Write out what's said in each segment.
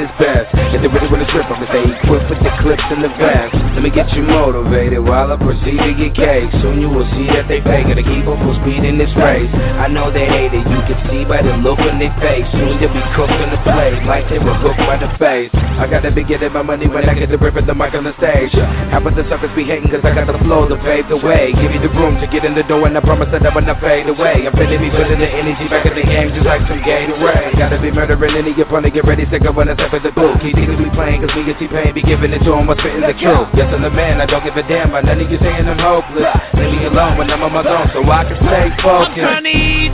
His best. If they really wanna trip I'ma stay equipped with the clips and the vest Let me get you motivated While I proceed to get cake Soon you will see that they pay Gotta keep up full speed in this race. I know they hate it You can see by the look on their face. Soon they'll be cooked on the plate Like they were hooked by the face I gotta be getting my money When I get the rip of the mic on the stage. How about the suckers be hating Cause I got the flow to pave the way. Give you the room to get in the door And I promise that I will not fade away. I'm feeling me putting the energy back in the game Just like some Gatorade. Gotta be murdering any opponent Get ready, sick of when I in the booth Keep niggas be playing Cause me and T-Pain Be giving it to 'em What's spitting the truth Yes, I'm the man I don't give a damn About none of you saying I'm hopeless Leave me alone when I'm on my own So I can stay I'm focused trying to eat,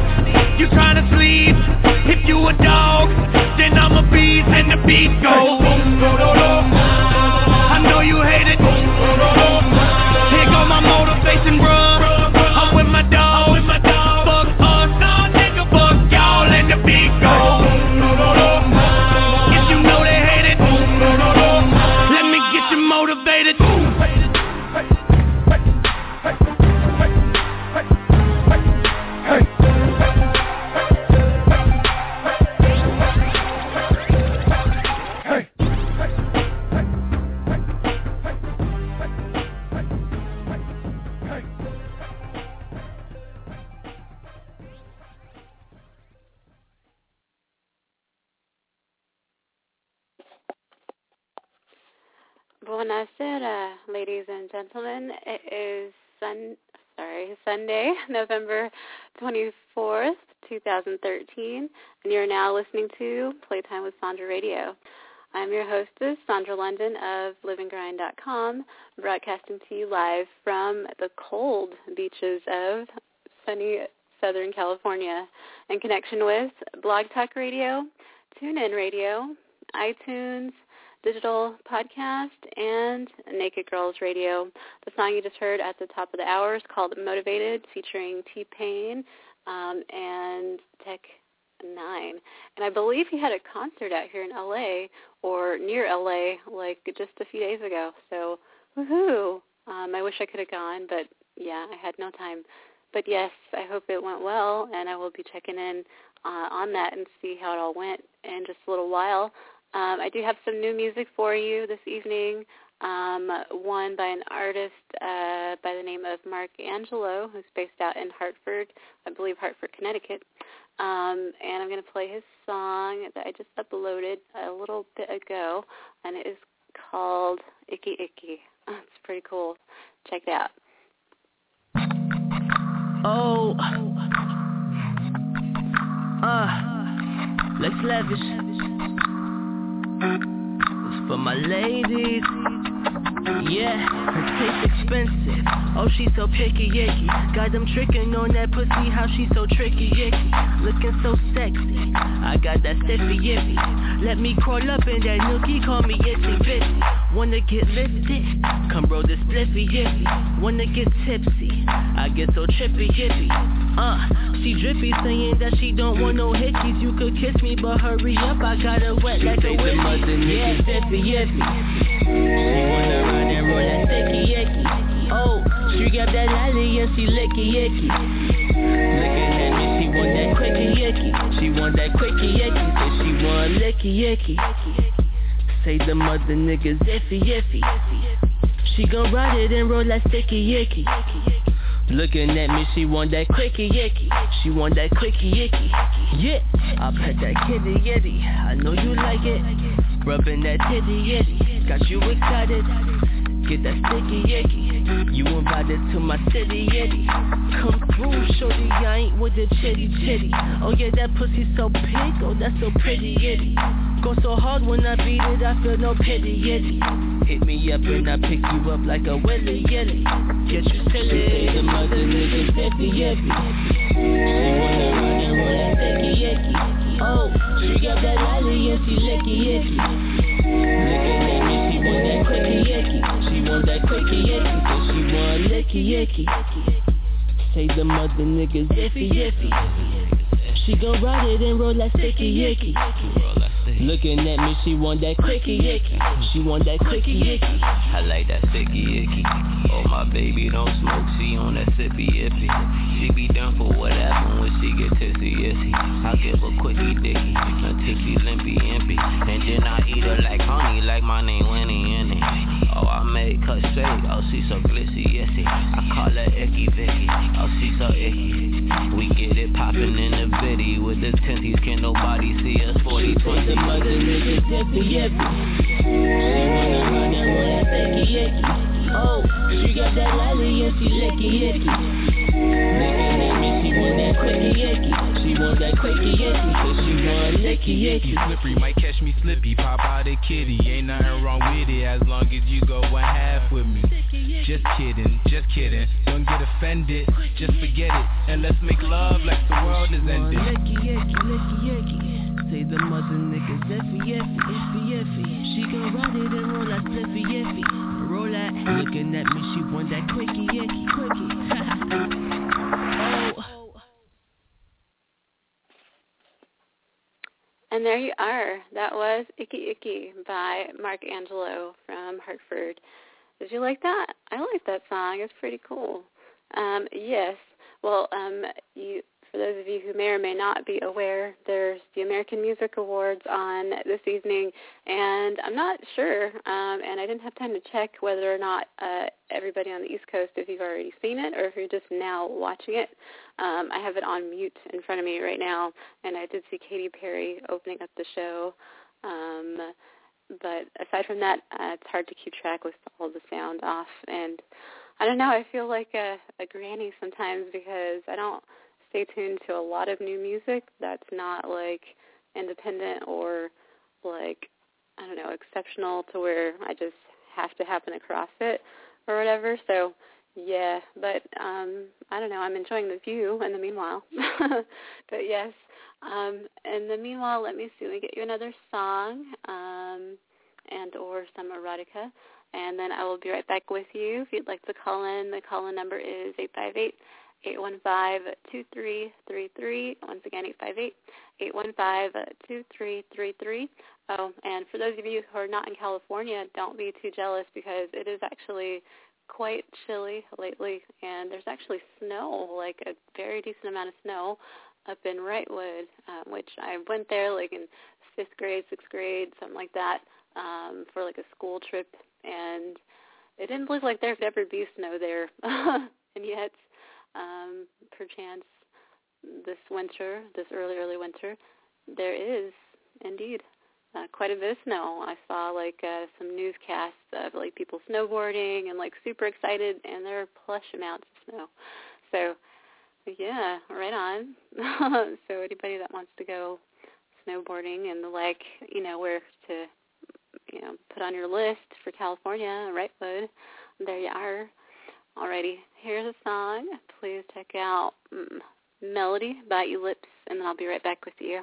you trying to sleep. If you a dog, then I'm a beast and the beat goes. I know you hate it. Here go my motivation, bruh. Buonasera, uh, ladies and gentlemen. It is sun sorry, Sunday, November 24th, 2013, and you're now listening to Playtime with Sandra Radio. I'm your hostess, Sandra London of liveandgrind.com, broadcasting to you live from the cold beaches of sunny Southern California in connection with Blog Talk Radio, TuneIn Radio, iTunes, digital podcast, and Naked Girls Radio. The song you just heard at the top of the hour is called Motivated, featuring T-Pain um, and Tech N9ne. And I believe he had a concert out here in LA or near LA like just a few days ago. So woohoo! Um, I wish I could have gone, but yeah, I had no time. But yes, I hope it went well, and I will be checking in uh, on that and see how it all went in just a little while. Um, I do have some new music for you this evening. Um, one by an artist uh, by the name of Mark Angelo, who's based out in Hartford, I believe Hartford, Connecticut. Um, and I'm going to play his song that I just uploaded a little bit ago, and it is called Icky Icky. It's pretty cool. Check it out. Oh. Uh. Let's lavish. It's for my ladies. Yeah, her taste expensive. Oh, she so picky, yicky. Got them tricking on that pussy, how she so tricky, yicky. Looking so sexy. I got that stiffy, yippy. Let me crawl up in that nookie, call me itsy bitsy. Wanna get lifted? Come roll this spliffy, yippy. Wanna get tipsy? I get so trippy, yippy. Uh, she drippy, saying that she don't want no hickeys. You could kiss me, but hurry up, I got her wet like a whippy. Yeah, stiffy, yippy. She wanna ride and roll that sticky icky. Oh, she got that lolly and she licky icky. Looking at me, she want that quickie icky. She want that quickie icky. Say she want licky icky. Say the mother niggas iffy iffy. She gon' ride it and roll that sticky icky. Looking at me, she want that quickie yicky. She want that quickie yicky. Yeah, I pet that kitty yitty. I know you like it. Rubbing that titty yitty. Got you excited. Get that sticky yicky. You invited to my city yitty. Come through, shorty. I ain't with the chitty chitty. Oh yeah, that pussy so pink. Oh, that's so pretty yitty. Go so hard when I beat it, I feel no pity yitty. Hit me up and I pick you up like a willy yilly. Get you silly. The mother niggas iffy. She wanna run and roll that sticky yicky. Oh, she got that lolly and she licky yicky. Looking at me, she want that quickie yicky. She want that quickie yicky, so she want licky yicky. Say the mother niggas iffy iffy. She gon' ride it and roll that sticky yicky. Looking at me, she want that quickie icky. She want that quickie icky. I like that sticky icky. Oh my baby don't smoke, she on that sippy ippy. She be down for whatever when she get tipsy issy. I give her quickie dicky, a ticky limpy impy. And then I eat her like honey, like my name Winnie in it. Oh I make her straight, oh she so glitzy issy. I call her icky Vicky, oh she so icky. We get it poppin' in the bitty with the tenties, can nobody see us 40 20. The mother niggas iffy iffy. She wanna run and roll that sticky yicky. Oh, she got that lolly and she licky. Looking at me, she want that quickie yicky. She want that quickie yicky, so she want licky yicky. Slippery might catch me slippy, pop out a kitty. Ain't nothing wrong with it as long as you go one half with me. Just kidding, just kidding. Don't get offended, just forget it. And let's make love like the world is ending. Licky yicky, licky the mother niggas iffy iffy, iffy iffy. She gon' ride it and roll that slippy iffy. Roll that, looking at me, she want that quickie yicky, quickie. oh. And there you are. That was Icky Icky by Mark Angelo from Hartford. Did you like that? I like that song. It's pretty cool. Um, yes. Well, um, you for those of you who may or may not be aware, there's the American Music Awards on this evening, and I'm not sure, um, and I didn't have time to check whether or not uh, everybody on the East Coast, if you've already seen it or if you're just now watching it. Um, I have it on mute in front of me right now, and I did see Katy Perry opening up the show. Um, but aside from that, uh, it's hard to keep track with all the sound off, and I don't know. I feel like a, a granny sometimes because I don't stay tuned to a lot of new music that's not like independent or like I don't know exceptional to where I just have to happen across it or whatever. So yeah, but um I don't know. I'm enjoying the view in the meanwhile. but yes, um in the meanwhile, let me see. Me get you another song um and or some erotica. And then I will be right back with you. If you'd like to call in, the call-in number is eight five eight 815-2333. Once again, 858-815-2333. Oh, and for those of you who are not in California, don't be too jealous because it is actually quite chilly lately, and there's actually snow, like a very decent amount of snow up in Wrightwood, um, which I went there like in fifth grade, sixth grade, something like that, um, for like a school trip, and it didn't look like there could ever be snow there, and yet um, perchance this winter, this early, early winter, there is indeed uh, quite a bit of snow. I saw like uh, some newscasts of like people snowboarding and like super excited, and there are plush amounts of snow. So yeah, right on. so anybody that wants to go snowboarding and the like, you know where to, you know, put on your list for California, Wrightwood. There you are. Alrighty, here's a song. Please check out mm, Melody by Lips, and then I'll be right back with you.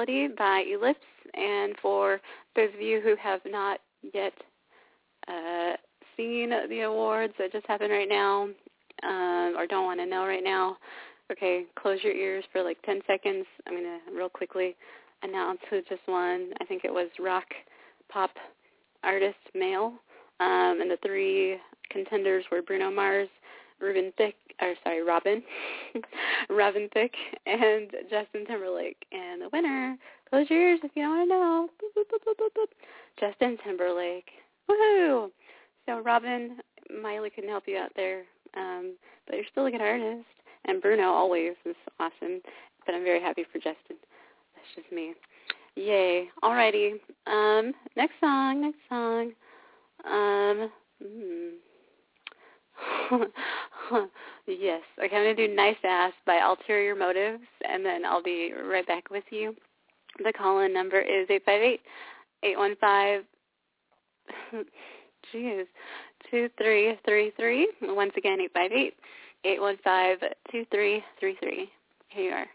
Melody by Ellipse. And for those of you who have not yet uh, seen the awards that just happened right now, um, or don't want to know right now, okay, close your ears for like 10 seconds. I'm going to real quickly announce who just won. I think it was Rock Pop Artist Male. Um, and the three contenders were Bruno Mars, Ruben Thicke, or sorry, Robin, Robin Thicke, and Justin Timberlake. And the winner, close your ears if you don't want to know, boop, boop, boop. Justin Timberlake. Woohoo! So Robin, Miley couldn't help you out there, um, but you're still a good artist. And Bruno always is awesome, but I'm very happy for Justin. That's just me. Yay. Alrighty. Um, next song, next song. Um, hmm. yes. Okay, I'm going to do Nice Ass by Ulterior Motives, and then I'll be right back with you. The call-in number is 858-815, geez, 2333. Once again, 858-815-2333. Here you are.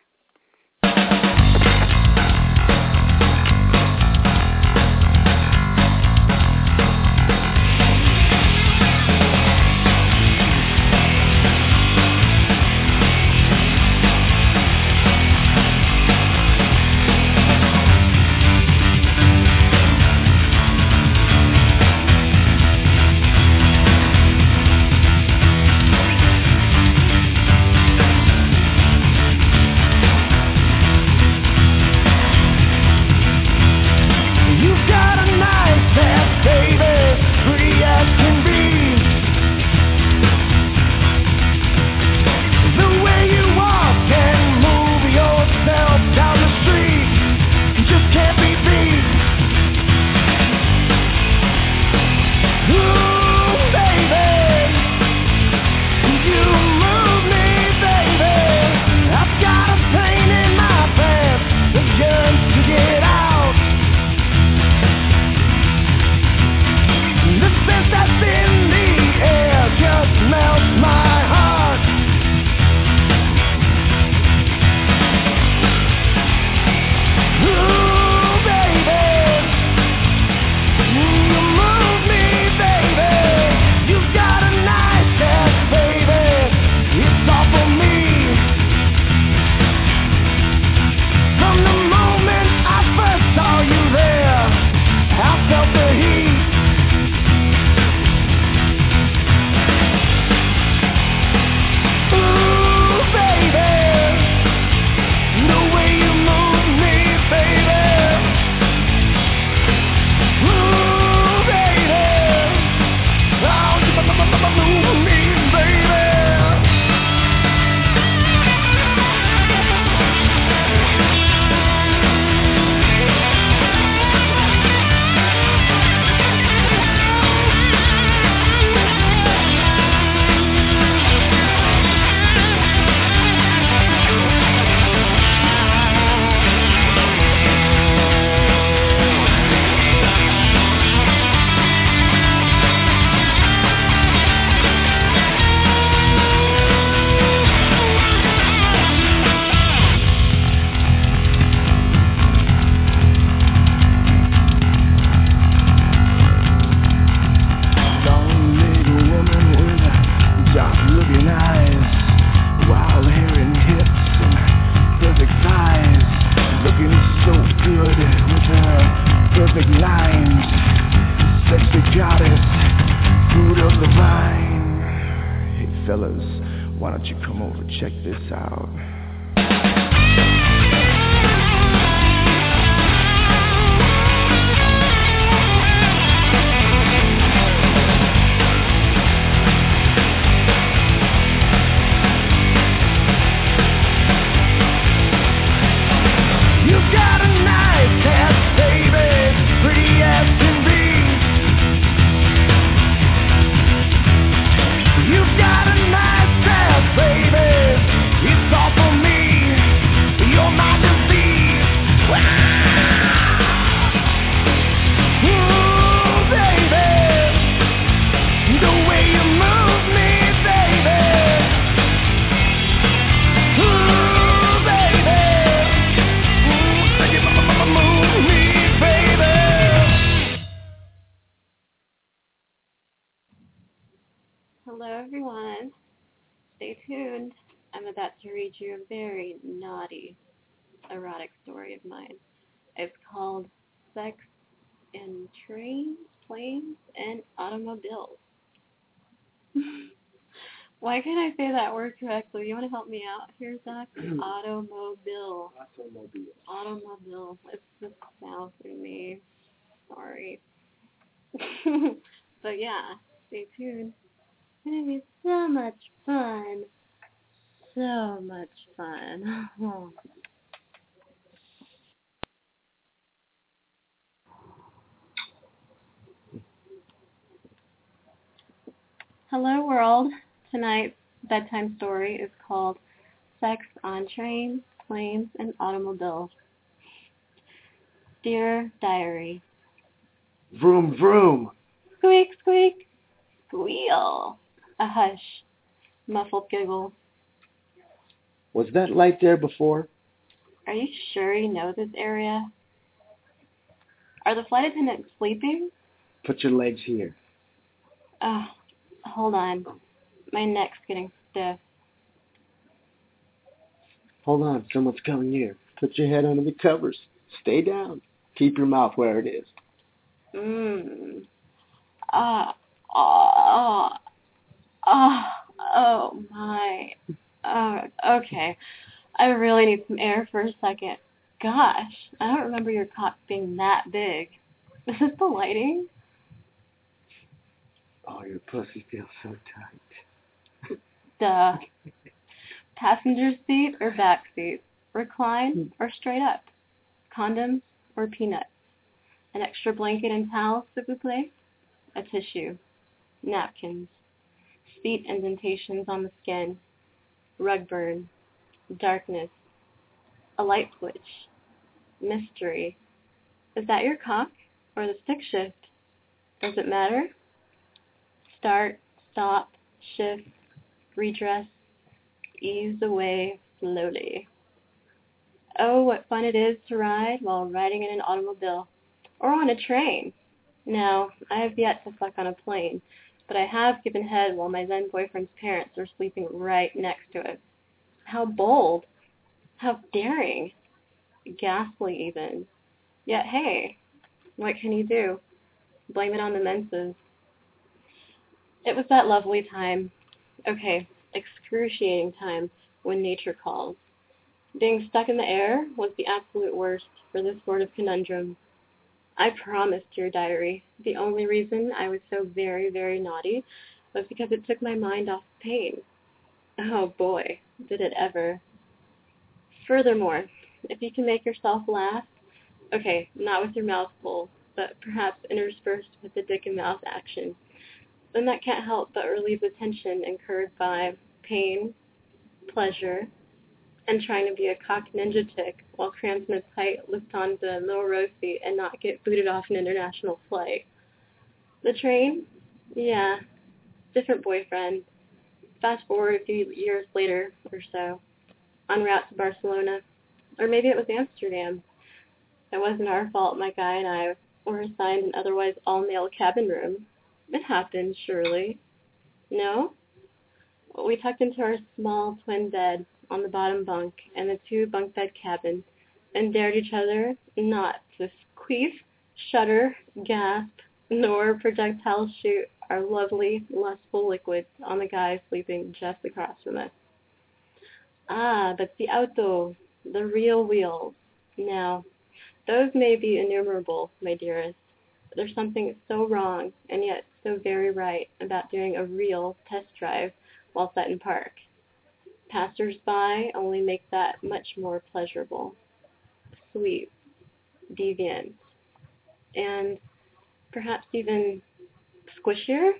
And Automobiles. Why can't I say that word correctly? You want to help me out here, Zach? Automobile. Automobile. Automobile. It's just south in me. Sorry. but yeah, stay tuned. It's gonna be so much fun. So much fun. Oh. Hello world. Tonight's bedtime story is called Sex on Trains, Planes, and Automobiles. Dear Diary, Vroom vroom. Squeak, squeak, squeal. A hush. Muffled giggle. Was that light there before? Are you sure you know this area? Are the flight attendants sleeping? Put your legs here. Oh, hold on. My neck's getting stiff. Hold on, someone's coming here. Put your head under the covers. Stay down. Keep your mouth where it is. Mmm. Ah, ah, ah, oh my. Oh, okay. I really need some air for a second. Gosh, I don't remember your cock being that big. Is this the lighting? Oh, your pussy feels so tight. Duh. Passenger seat or back seat? Recline hmm. or straight up? Condoms or peanuts? An extra blanket and towel, s'il vous plaît? A tissue. Napkins. Feet indentations on the skin. Rug burn. Darkness. A light switch. Mystery. Is that your cock or the stick shift? Does it matter? Start, stop, shift, redress, ease away slowly. Oh, what fun it is to ride while riding in an automobile or on a train. Now, I have yet to fuck on a plane, but I have given head while my then boyfriend's parents are sleeping right next to it. How bold. How daring. Ghastly even. Yet hey, what can you do? Blame it on the menses. It was that lovely time. Okay, excruciating time when nature calls. Being stuck in the air was the absolute worst for this sort of conundrum. I promised your diary, the only reason I was so very, very naughty was because it took my mind off pain. Oh boy, did it ever. Furthermore, if you can make yourself laugh, okay, not with your mouth full, but perhaps interspersed with the dick and mouth action, then that can't help but relieve the tension incurred by pain, pleasure, and trying to be a cock ninja chick while cramped in a tight Lufthansa low row seat and not get booted off an international flight. The train? Yeah. Different boyfriend. Fast forward a few years later or so. En route to Barcelona. Or maybe it was Amsterdam. It wasn't our fault my guy and I were assigned an otherwise all-male cabin room. It happened, surely. No? We tucked into our small twin bed on the bottom bunk in the two bunk bed cabin and dared each other not to squeeze, shudder, gasp, nor projectile shoot our lovely, lustful liquids on the guy sleeping just across from us. Ah, but the auto, the real wheels. Now, those may be innumerable, my dearest. There's something so wrong and yet so very right about doing a real test drive while Sutton Park. Passers-by only make that much more pleasurable, sweet, deviant, and perhaps even squishier.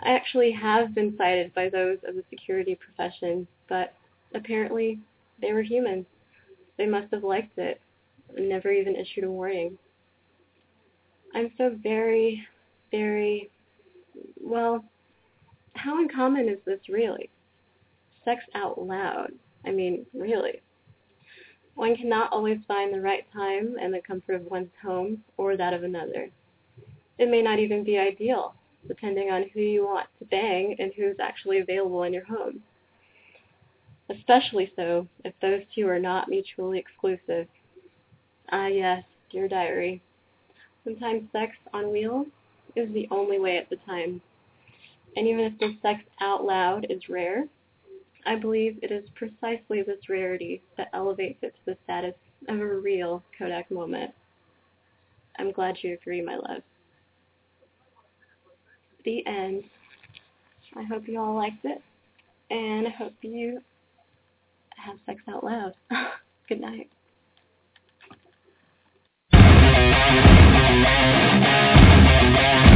I actually have been cited by those of the security profession, but apparently they were human. They must have liked it and never even issued a warning. I'm so very, very, well, how uncommon is this really? Sex out loud. I mean, really. One cannot always find the right time and the comfort of one's home or that of another. It may not even be ideal, depending on who you want to bang and who's actually available in your home. Especially so if those two are not mutually exclusive. Ah yes, dear diary. Sometimes sex on wheels is the only way at the time. And even if the sex out loud is rare, I believe it is precisely this rarity that elevates it to the status of a real Kodak moment. I'm glad you agree, my love. The end. I hope you all liked it, and I hope you have sex out loud. Good night. Yeah.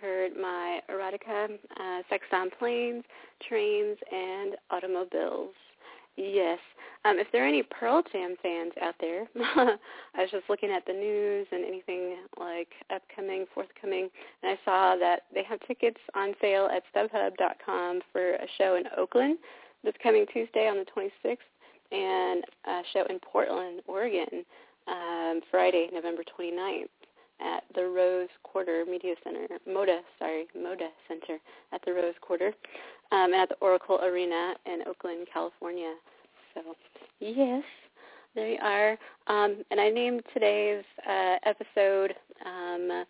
Heard my erotica, uh, Sex on Planes, Trains, and Automobiles. Yes. Um, if there are any Pearl Jam fans out there, I was just looking at the news and anything like upcoming, forthcoming, and I saw that they have tickets on sale at StubHub.com for a show in Oakland this coming Tuesday on the 26th, and a show in Portland, Oregon, um, Friday, November 29th at the Rose Quarter Media Center, Moda, sorry, Moda Center at the Rose Quarter, um, and at the Oracle Arena in Oakland, California. So, yes, there you are. Um, and I named today's uh, episode um,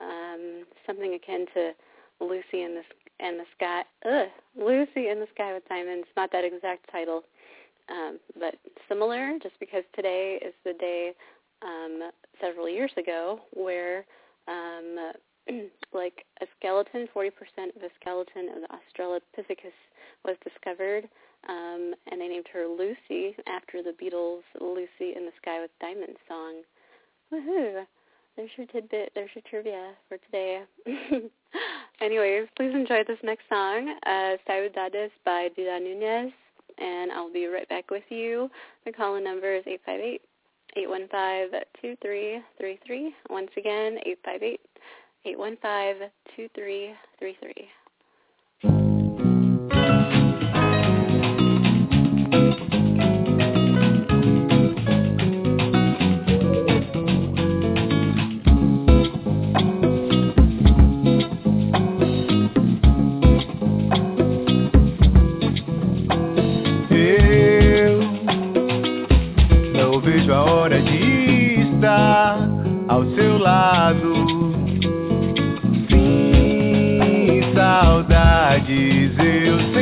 um, something akin to Lucy in the and the Sky. Ugh, Lucy in the Sky with Diamonds. Not that exact title, um, but similar. Just because today is the day um, several years ago where um, like a skeleton, 40% of a skeleton of the Australopithecus was discovered, um, and they named her Lucy after the Beatles' "Lucy in the Sky with Diamonds" song. Woohoo! There's your tidbit. There's your trivia for today. Anyways, please enjoy this next song, uh, Saudades by Dida Nunez, and I'll be right back with you. The call-in number is 858 815-2333. Once again, 858-815-2333. Hora de estar ao seu lado. Sim, saudades eu senti.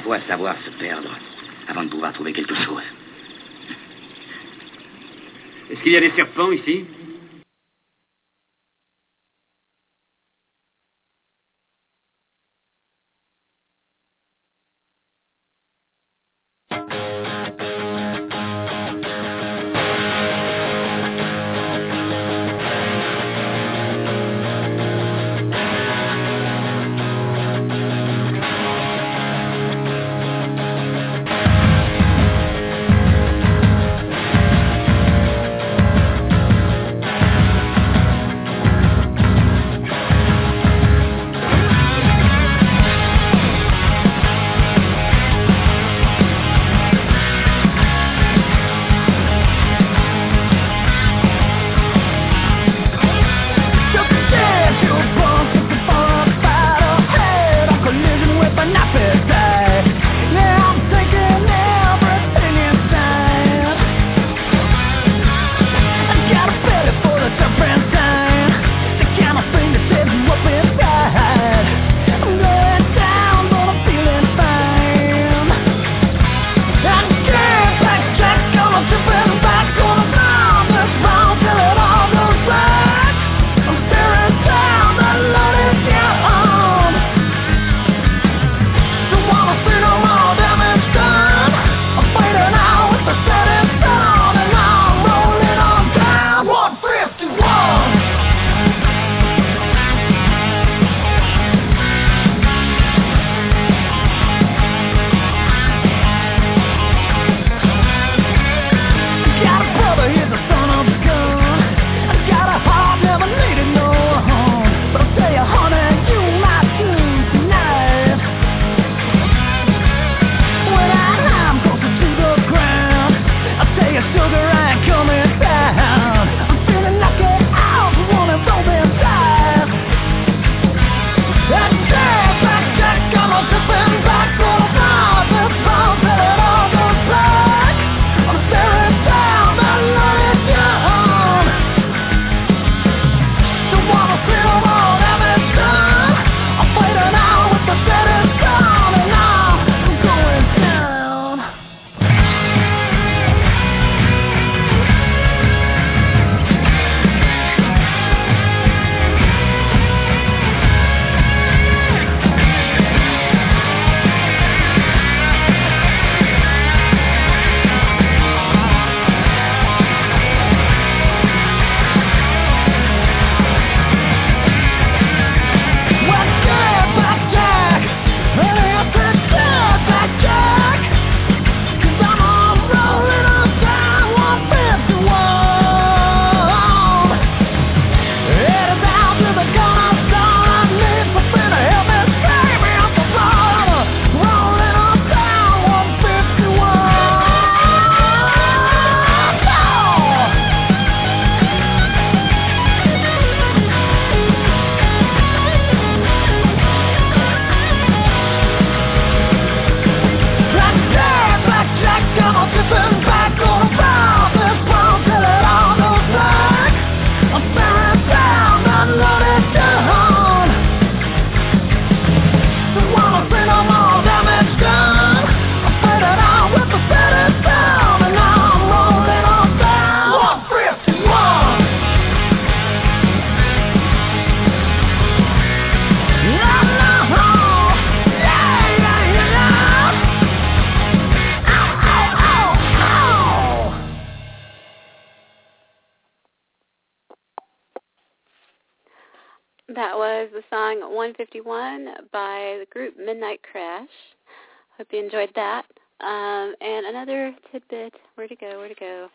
Parfois savoir se perdre avant de pouvoir trouver quelque chose. Est-ce qu'il y a des serpents ici? Group Midnight Crash. Hope you enjoyed that. Um, and another tidbit. Where to go? Where to go?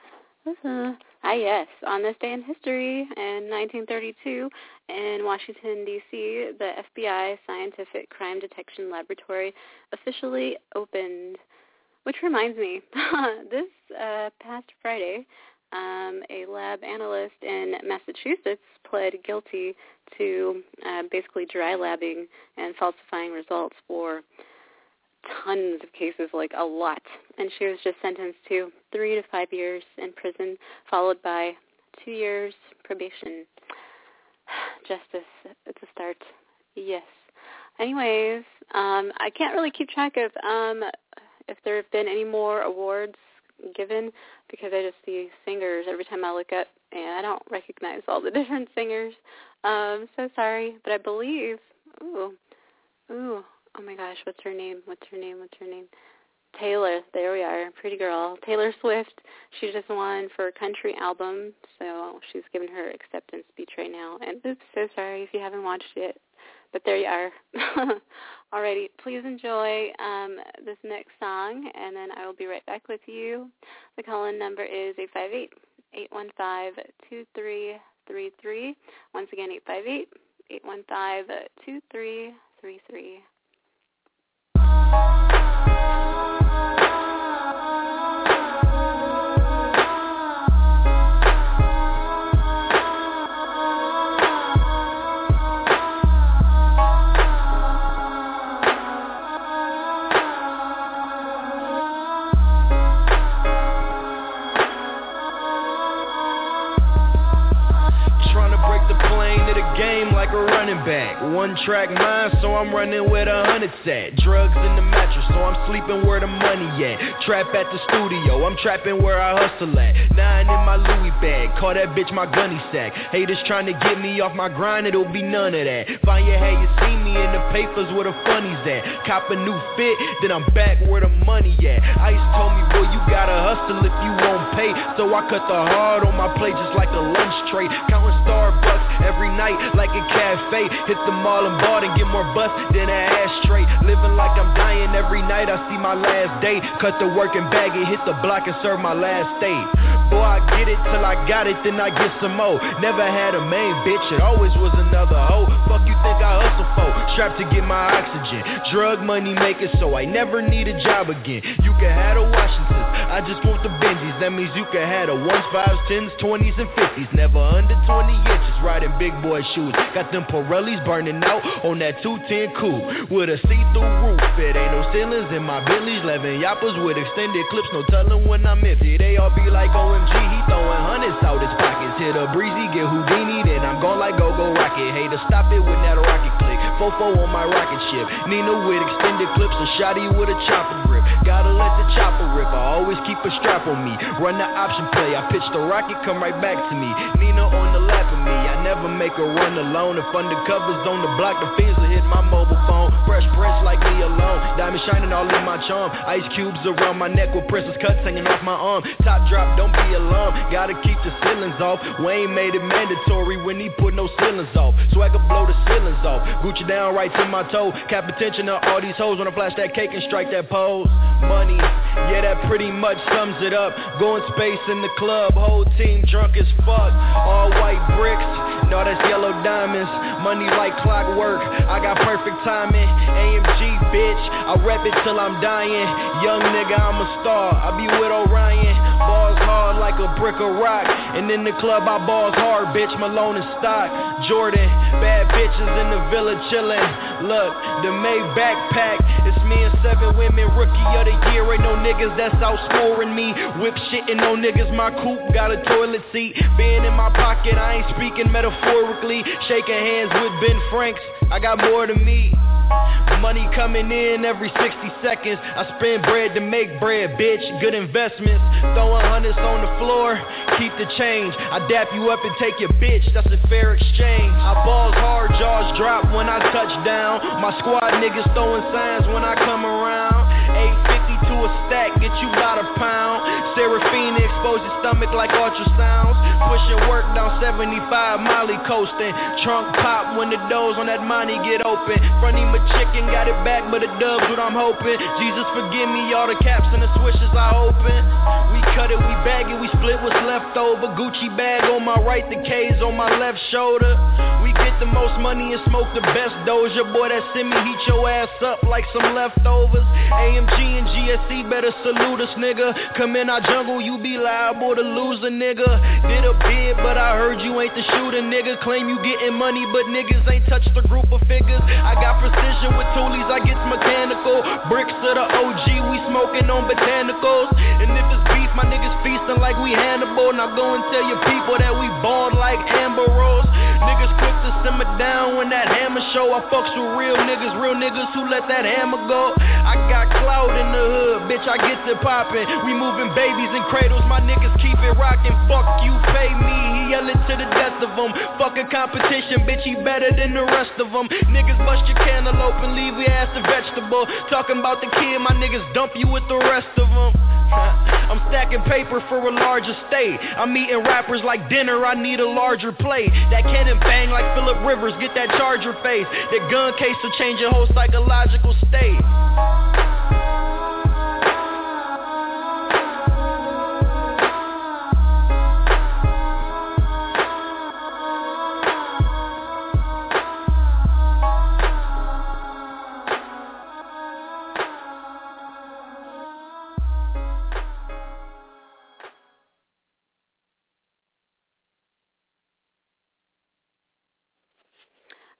Uh-huh. Ah, yes. On this day in history, in 1932, in Washington, D.C., the FBI Scientific Crime Detection Laboratory officially opened. Which reminds me, this uh, past Friday, um, a lab analyst in Massachusetts pled guilty to uh, basically dry labbing and falsifying results for tons of cases, like a lot. And she was just sentenced to three to five years in prison, followed by two years probation. Justice at the start. Yes. Anyways, um, I can't really keep track of um, if there have been any more awards given because I just see singers every time I look up and I don't recognize all the different singers. Um, so sorry, but I believe ooh, ooh, oh my gosh, what's her name? What's her name? What's her name? Taylor, there we are, pretty girl. Taylor Swift, she just won for a country album, so she's giving her acceptance speech right now. And oops, so sorry if you haven't watched it, but there you are. Alrighty, please enjoy um, this next song, and then I will be right back with you. The call-in number is 858-815-2333. Once again, 858-815-2333. Running back. One track mind, so I'm running with a hundred set. Drugs in the mattress, so I'm sleeping where the money at. Trap at the studio, I'm trapping where I hustle at. Nine in my Louis bag, call that bitch my gunny sack. Haters trying to get me off my grind, it'll be none of that. Find your how you see me in the papers where the funnies at. Cop a new fit, then I'm back where the money at. Ice told me, boy, you gotta hustle if you won't pay. So I cut the hard on my plate just like a lunch tray. Counting Starbucks every night like a cafe. Hit the mall and bought and get more bust than an ashtray. Living like I'm dying every night. I see my last day. Cut the work and bag it. Hit the block and serve my last state. Boy, I get it till I got it, then I get some more. Never had a main bitch, it always was another hoe. Fuck you think I hustle for? Strapped to get my oxygen. Drug money making so I never need a job again. You can have the Washingtons, I just want the Benjis. That means you can have the ones, fives, tens, twenties, and fifties. Never under 20 inches, riding big boy shoes. Got them Pirellis burning out on that 210 cool with a see-through roof. It ain't no ceilings in my Bentleys, 11 yappers with extended clips. No telling when I'm empty. They all be like oh, OMG, he throwing hundreds out his pockets. Hit a breezy, get Houdini, then I'm gone like go-go rocket. Hey, to stop it when that rocket click. Fofo on my rocket ship. Nina with extended clips, a shotty with a chopper. Gotta let the chopper rip. I always keep a strap on me. Run the option play. I pitch the rocket, come right back to me. Nina on the lap of me. I never make a run alone. If undercover's on the block, the feds will hit my mobile phone. Fresh prints like me alone. Diamond shining all in my charm. Ice cubes around my neck with princess cuts hanging off my arm. Top drop, don't be alarmed. Gotta keep the ceilings off. Wayne made it mandatory when he put no ceilings off. So I could blow the ceilings off. Gucci down right to my toe. Cap attention to all these hoes when I flash that cake and strike that pose. Money, yeah, that pretty much sums it up. Going space in the club, whole team drunk as fuck. All white bricks, no, that's yellow diamonds. Money like clockwork, I got perfect timing. AMG, bitch, I rep it till I'm dying. Young nigga, I'm a star. I be with Orion. Balls hard like a brick of rock. And in the club, I balls hard, bitch. Malone and stock. Jordan, bad bitches in the villa chillin'. Look, the May backpack. It's me and seven women, rookie of the year. Ain't no niggas that's outscoring me. Whip shitting no niggas, my coupe got a toilet seat. Being in my pocket, I ain't speaking metaphorically. Shaking hands with Ben Franks, I got more than me. Money coming in every 60 seconds. I spend bread to make bread, bitch. Good investments. Throwing hundreds on the floor, keep the change. I dap you up and take your bitch, that's a fair exchange. I balls hard, jaws drop when I touch down. My squad niggas throwing signs when I come around. 850 to a stack, get you about a pound. Sarah Phoenix, expose your stomach like ultrasounds. Pushing work down 75, Molly coasting. Trunk pop when the doors on that money get open. Front him a chicken, got it back, but the dubs what I'm hoping. Jesus forgive me, all the caps and the swishes I open. We cut it, we bag it, we split what's left over. Gucci bag on my right, the K's on my left shoulder. We get the most money and smoke the best Doja. Boy, that send me heat your ass up like some leftovers. AMG and GSC better salute us, nigga. Come in our jungle, you be liable to lose a nigga. Did a bid, but I heard you ain't the shooter, nigga. Claim you getting money, but niggas ain't touched a group of figures. I got precision with toolies, I get mechanical. Bricks of the OG, we smoking on botanicals. And if it's beef, my niggas feasting like we Hannibal. Now go and tell your people that we balled like Amber Rose. Niggas quick to simmer down when that hammer show. I fucks with real niggas, real niggas who let that hammer go. I got clout in the hood, bitch, I get to poppin'. We moving babies in cradles, my niggas keep it rockin'. Fuck you, pay me, he yell it to the death of. Fuck a competition, bitch, he better than the rest of them. Niggas bust your cantaloupe and leave your ass a vegetable. Talking about the kid, my niggas dump you with the rest of them. I'm stacking paper for a larger estate. I'm eating rappers like dinner, I need a larger plate. That cannon bang like Philip Rivers, get that charger face. That gun case will change your whole psychological state.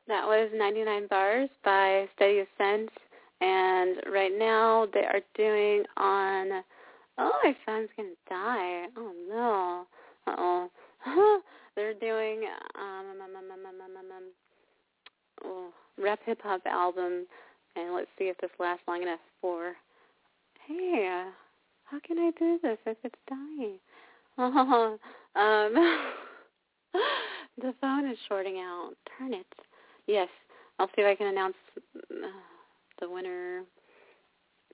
That was 99 Bars by Steady Ascent. And right now they are doing on. Oh, my phone's going to die. Oh, no. Uh-oh. They're doing um, um, um, um, um, um, um, oh, rap hip hop album. And let's see if this lasts long enough for. Hey, how can I do this if it's dying? Um, the phone is shorting out. Turn it. Yes, I'll see if I can announce uh, the winner.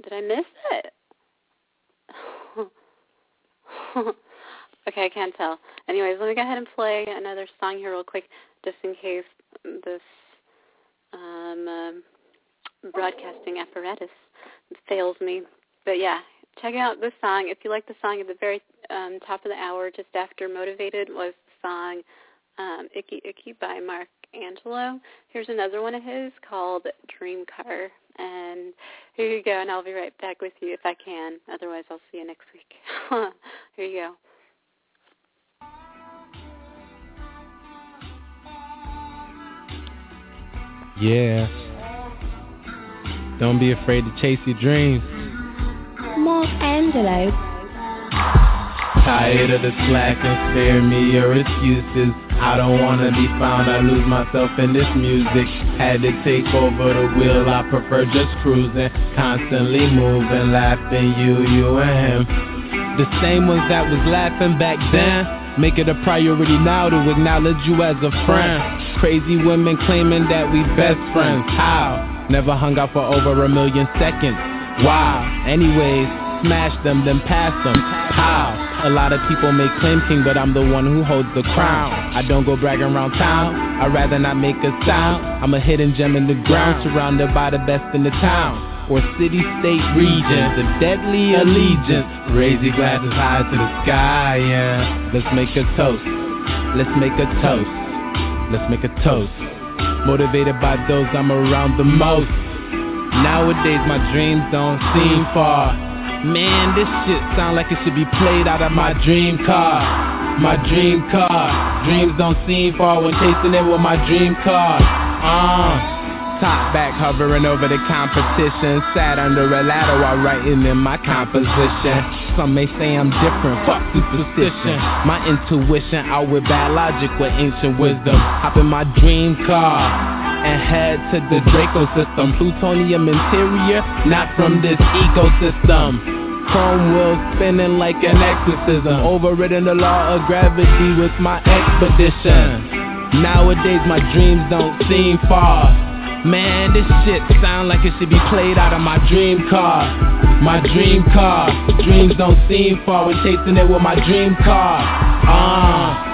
Did I miss it? okay, I can't tell. Anyways, let me go ahead and play another song here real quick, just in case this um, um, broadcasting apparatus fails me. But yeah, check out this song. If you like the song at the very um, top of the hour, just after Motivated, was the song um, Icky Icky by Mark Angelo. Here's another one of his called Dream Car. And here you go, and I'll be right back with you if I can. Otherwise, I'll see you next week. here you go. Yeah. Don't be afraid to chase your dreams. Mark Angelo. Tired of the slack and spare me your excuses. I don't wanna be found, I lose myself in this music. Had to take over the wheel, I prefer just cruising. Constantly moving, laughing, you, you and him. The same ones that was laughing back then. Make it a priority now to acknowledge you as a friend. Crazy women claiming that we best friends. How? Never hung out for over a million seconds. Wow. Anyways, smash them, then pass them. Pow. A lot of people may claim king, but I'm the one who holds the crown. I don't go bragging around town. I'd rather not make a sound. I'm a hidden gem in the ground, surrounded by the best in the town. Or city, state, region, the deadly allegiance. Raise your glasses high to the sky, yeah. Let's make a toast. Let's make a toast. Let's make a toast. Motivated by those I'm around the most. Nowadays my dreams don't seem far. Man, this shit sound like it should be played out of my dream car. My dream car. Dreams don't seem far when chasing it with my dream car. Uh. Top back hovering over the competition. Sat under a ladder while writing in my composition. Some may say I'm different, fuck superstition. My intuition out with bad logic with ancient wisdom. Hop in my dream car and head to the Draco system. Plutonium interior, not from this ecosystem. Chrome wheels spinning like an exorcism. Overridden the law of gravity with my expedition. Nowadays my dreams don't seem far. Man, this shit sound like it should be played out of my dream car. My dream car. Dreams don't seem far. We're chasing it with my dream car. Uh.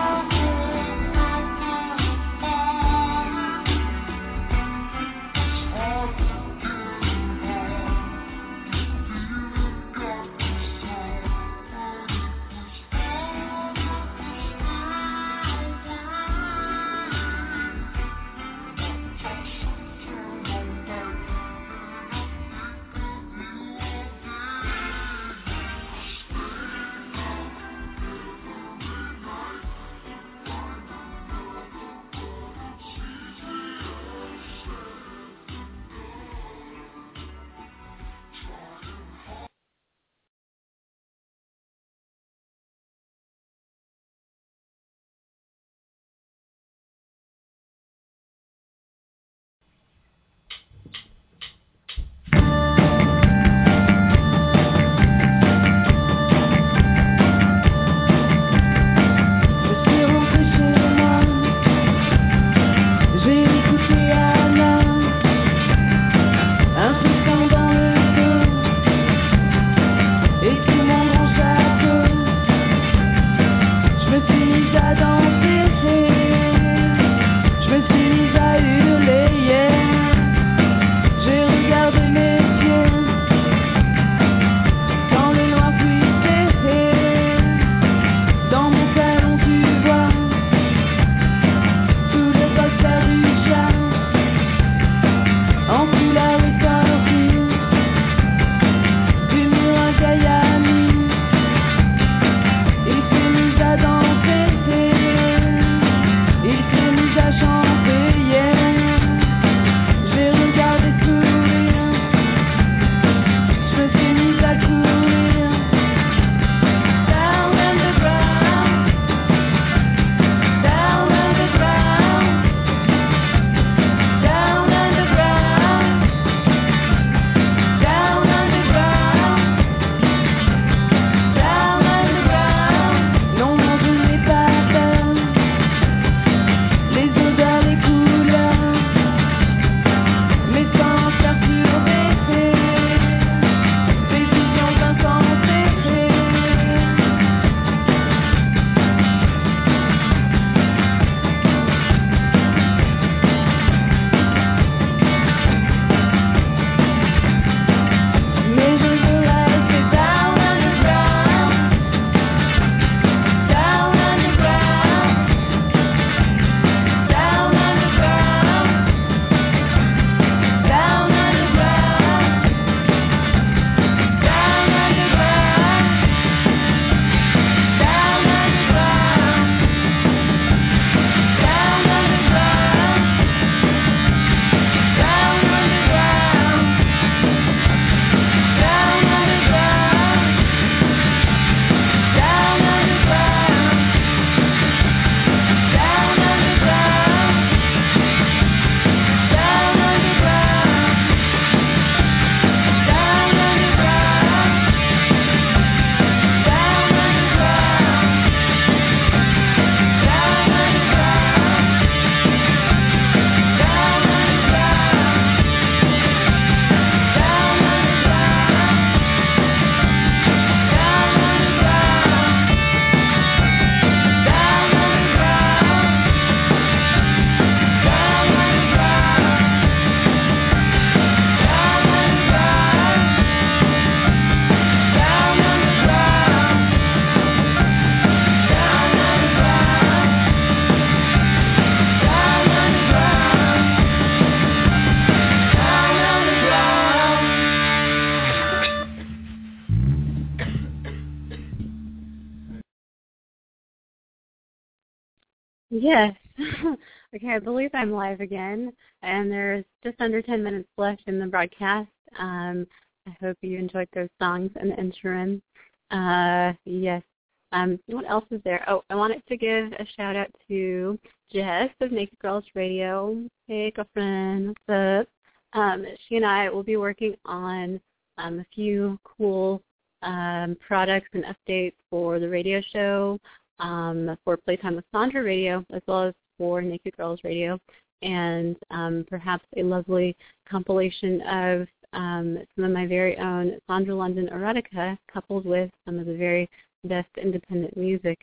I'm live again, and there's just under 10 minutes left in the broadcast. Um, I hope you enjoyed those songs in the interim. Uh, yes. Um, what else is there? Oh, I wanted to give a shout out to Jess of Naked Girls Radio. Hey, girlfriend, what's up? Um, she and I will be working on um, a few cool um, products and updates for the radio show um, for Playtime with Sandra Radio, as well as for Naked Girls Radio. and um, perhaps a lovely compilation of um, some of my very own Sandra London erotica coupled with some of the very best independent music.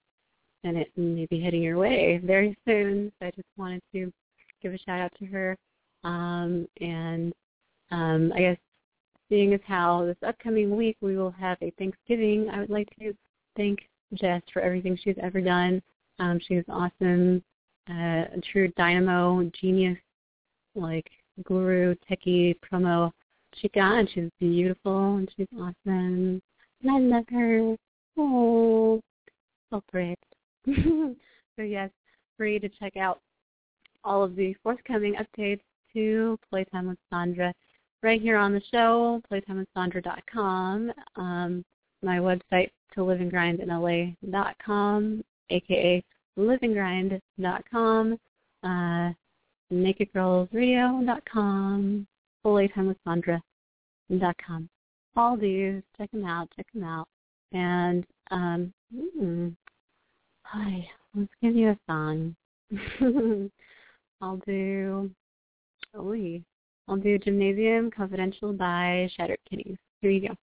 And it may be heading your way very soon. So I just wanted to give a shout out to her. Um, and um, I guess seeing as how this upcoming week we will have a Thanksgiving, I would like to thank Jess for everything she's ever done. Um, she's awesome, uh, a true dynamo, genius, like guru, techie, promo chica, and she's beautiful and she's awesome. And I love her. Oh, so great. so yes, free to check out all of the forthcoming updates to Playtime with Sandra right here on the show, playtimewithsandra.com, um, my website to liveandgrindinla.com, aka liveandgrind.com, uh, nakedgirlsradio.com, playtimewithsandra.com. All these, check them out, check them out. And, um, hi, let's give you a song. I'll do, oh, I'll do Gymnasium Confidential by Shattered Kitties. Here you go.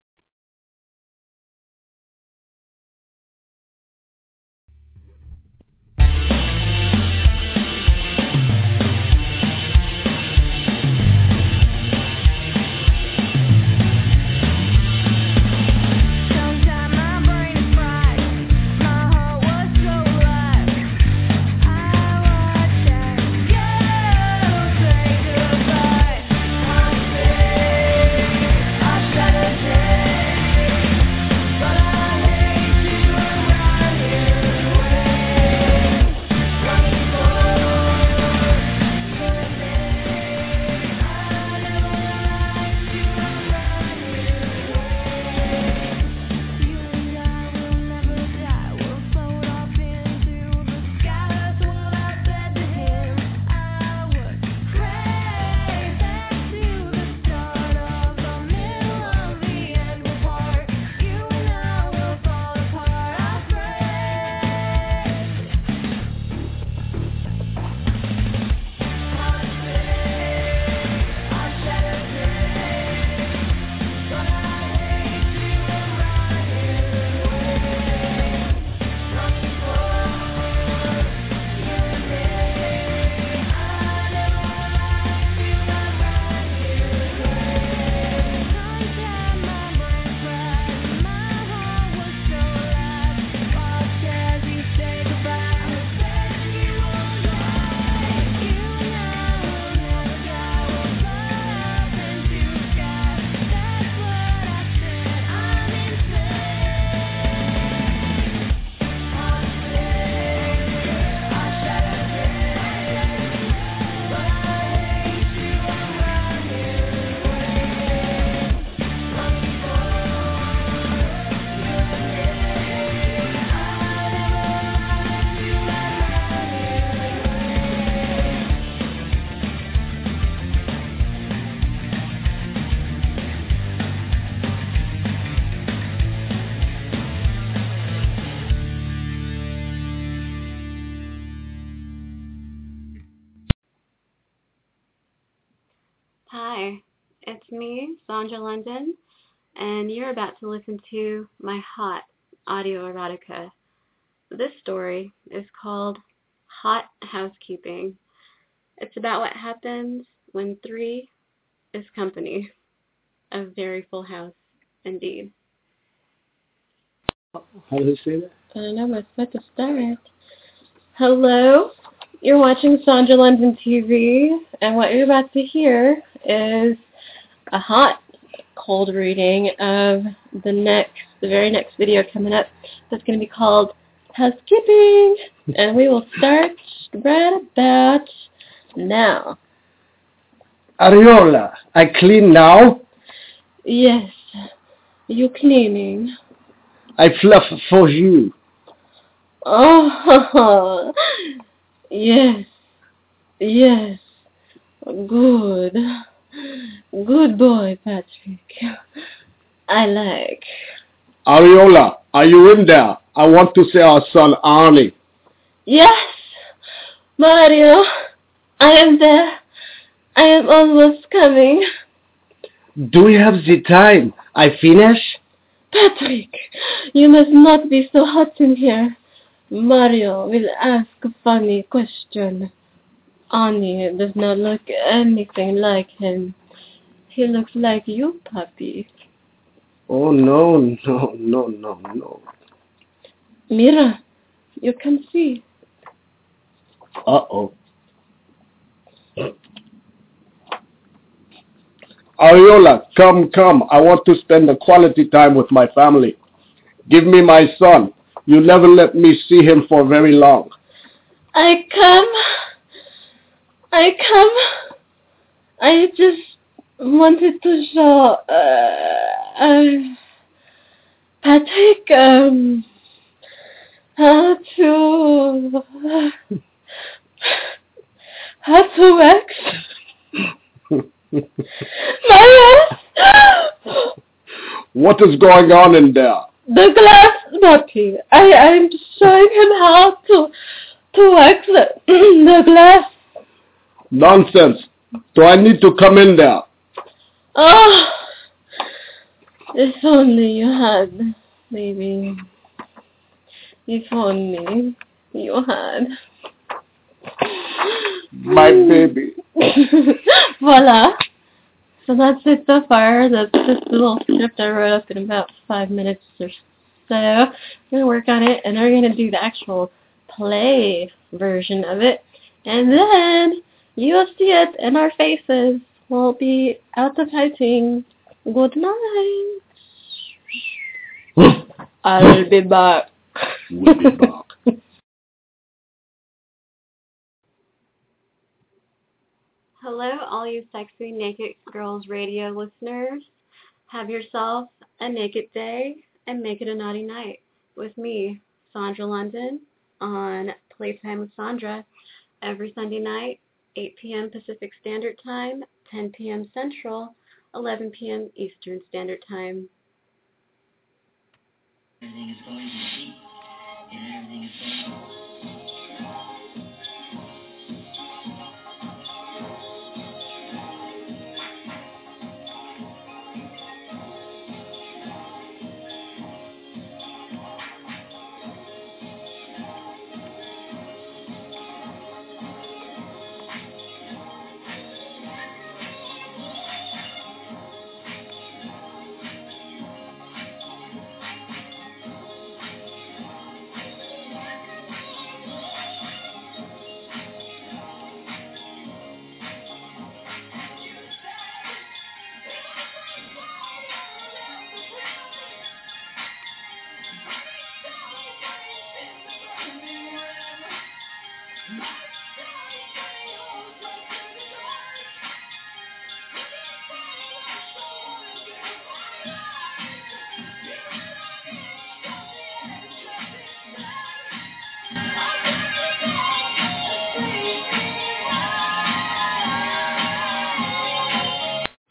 Sandra London, and you're about to listen to my hot audio erotica. This story is called Hot Housekeeping. It's about what happens when three is company. A very full house, indeed. How do they say that? I don't know, I'm about to start. Hello, you're watching Sandra London TV, and what you're about to hear is a hot, cold reading of the next, the very next video coming up. That's going to be called Housekeeping, and we will start right about now. Ariola, I clean now. Yes, you cleaning. I fluff for you. Oh, yes, yes, good, good boy, Patrick. I like. Ariola, are you in there? I want to see our son Arnie. Yes, Mario, I am there. I am almost coming. Do we have the time? I finish? Patrick, you must not be so hot in here. Mario will ask a funny question. Ani does not look anything like him. He looks like you, puppy. Oh, no, no, no, no, no. Mira, you can see. Uh-oh. Ariola, come, come. I want to spend a quality time with my family. Give me my son. You never let me see him for very long. I come. I come. I just wanted to show uh, uh, Patrick um, how to how to wax my ass. What is going on in there? The glass nothing. I I'm showing him how to to wax the, the glass. Nonsense. Do I need to come in there? Oh, if only you had, maybe. If only you had. My baby. Voila. So that's it so far. That's just a little script I wrote up in about five minutes or so. I'm going to work on it, and we're going to do the actual play version of it. And then you'll see it in our faces. We'll be out of hiding. Good night. I'll be back. We'll be back. Hello, all you sexy Naked Girls Radio listeners. Have yourself a naked day and make it a naughty night with me, Sandra London, on Playtime with Sandra every Sunday night, 8 p.m. Pacific Standard Time, 10 p.m. Central, 11 p.m. Eastern Standard Time. Everything is going to and everything is going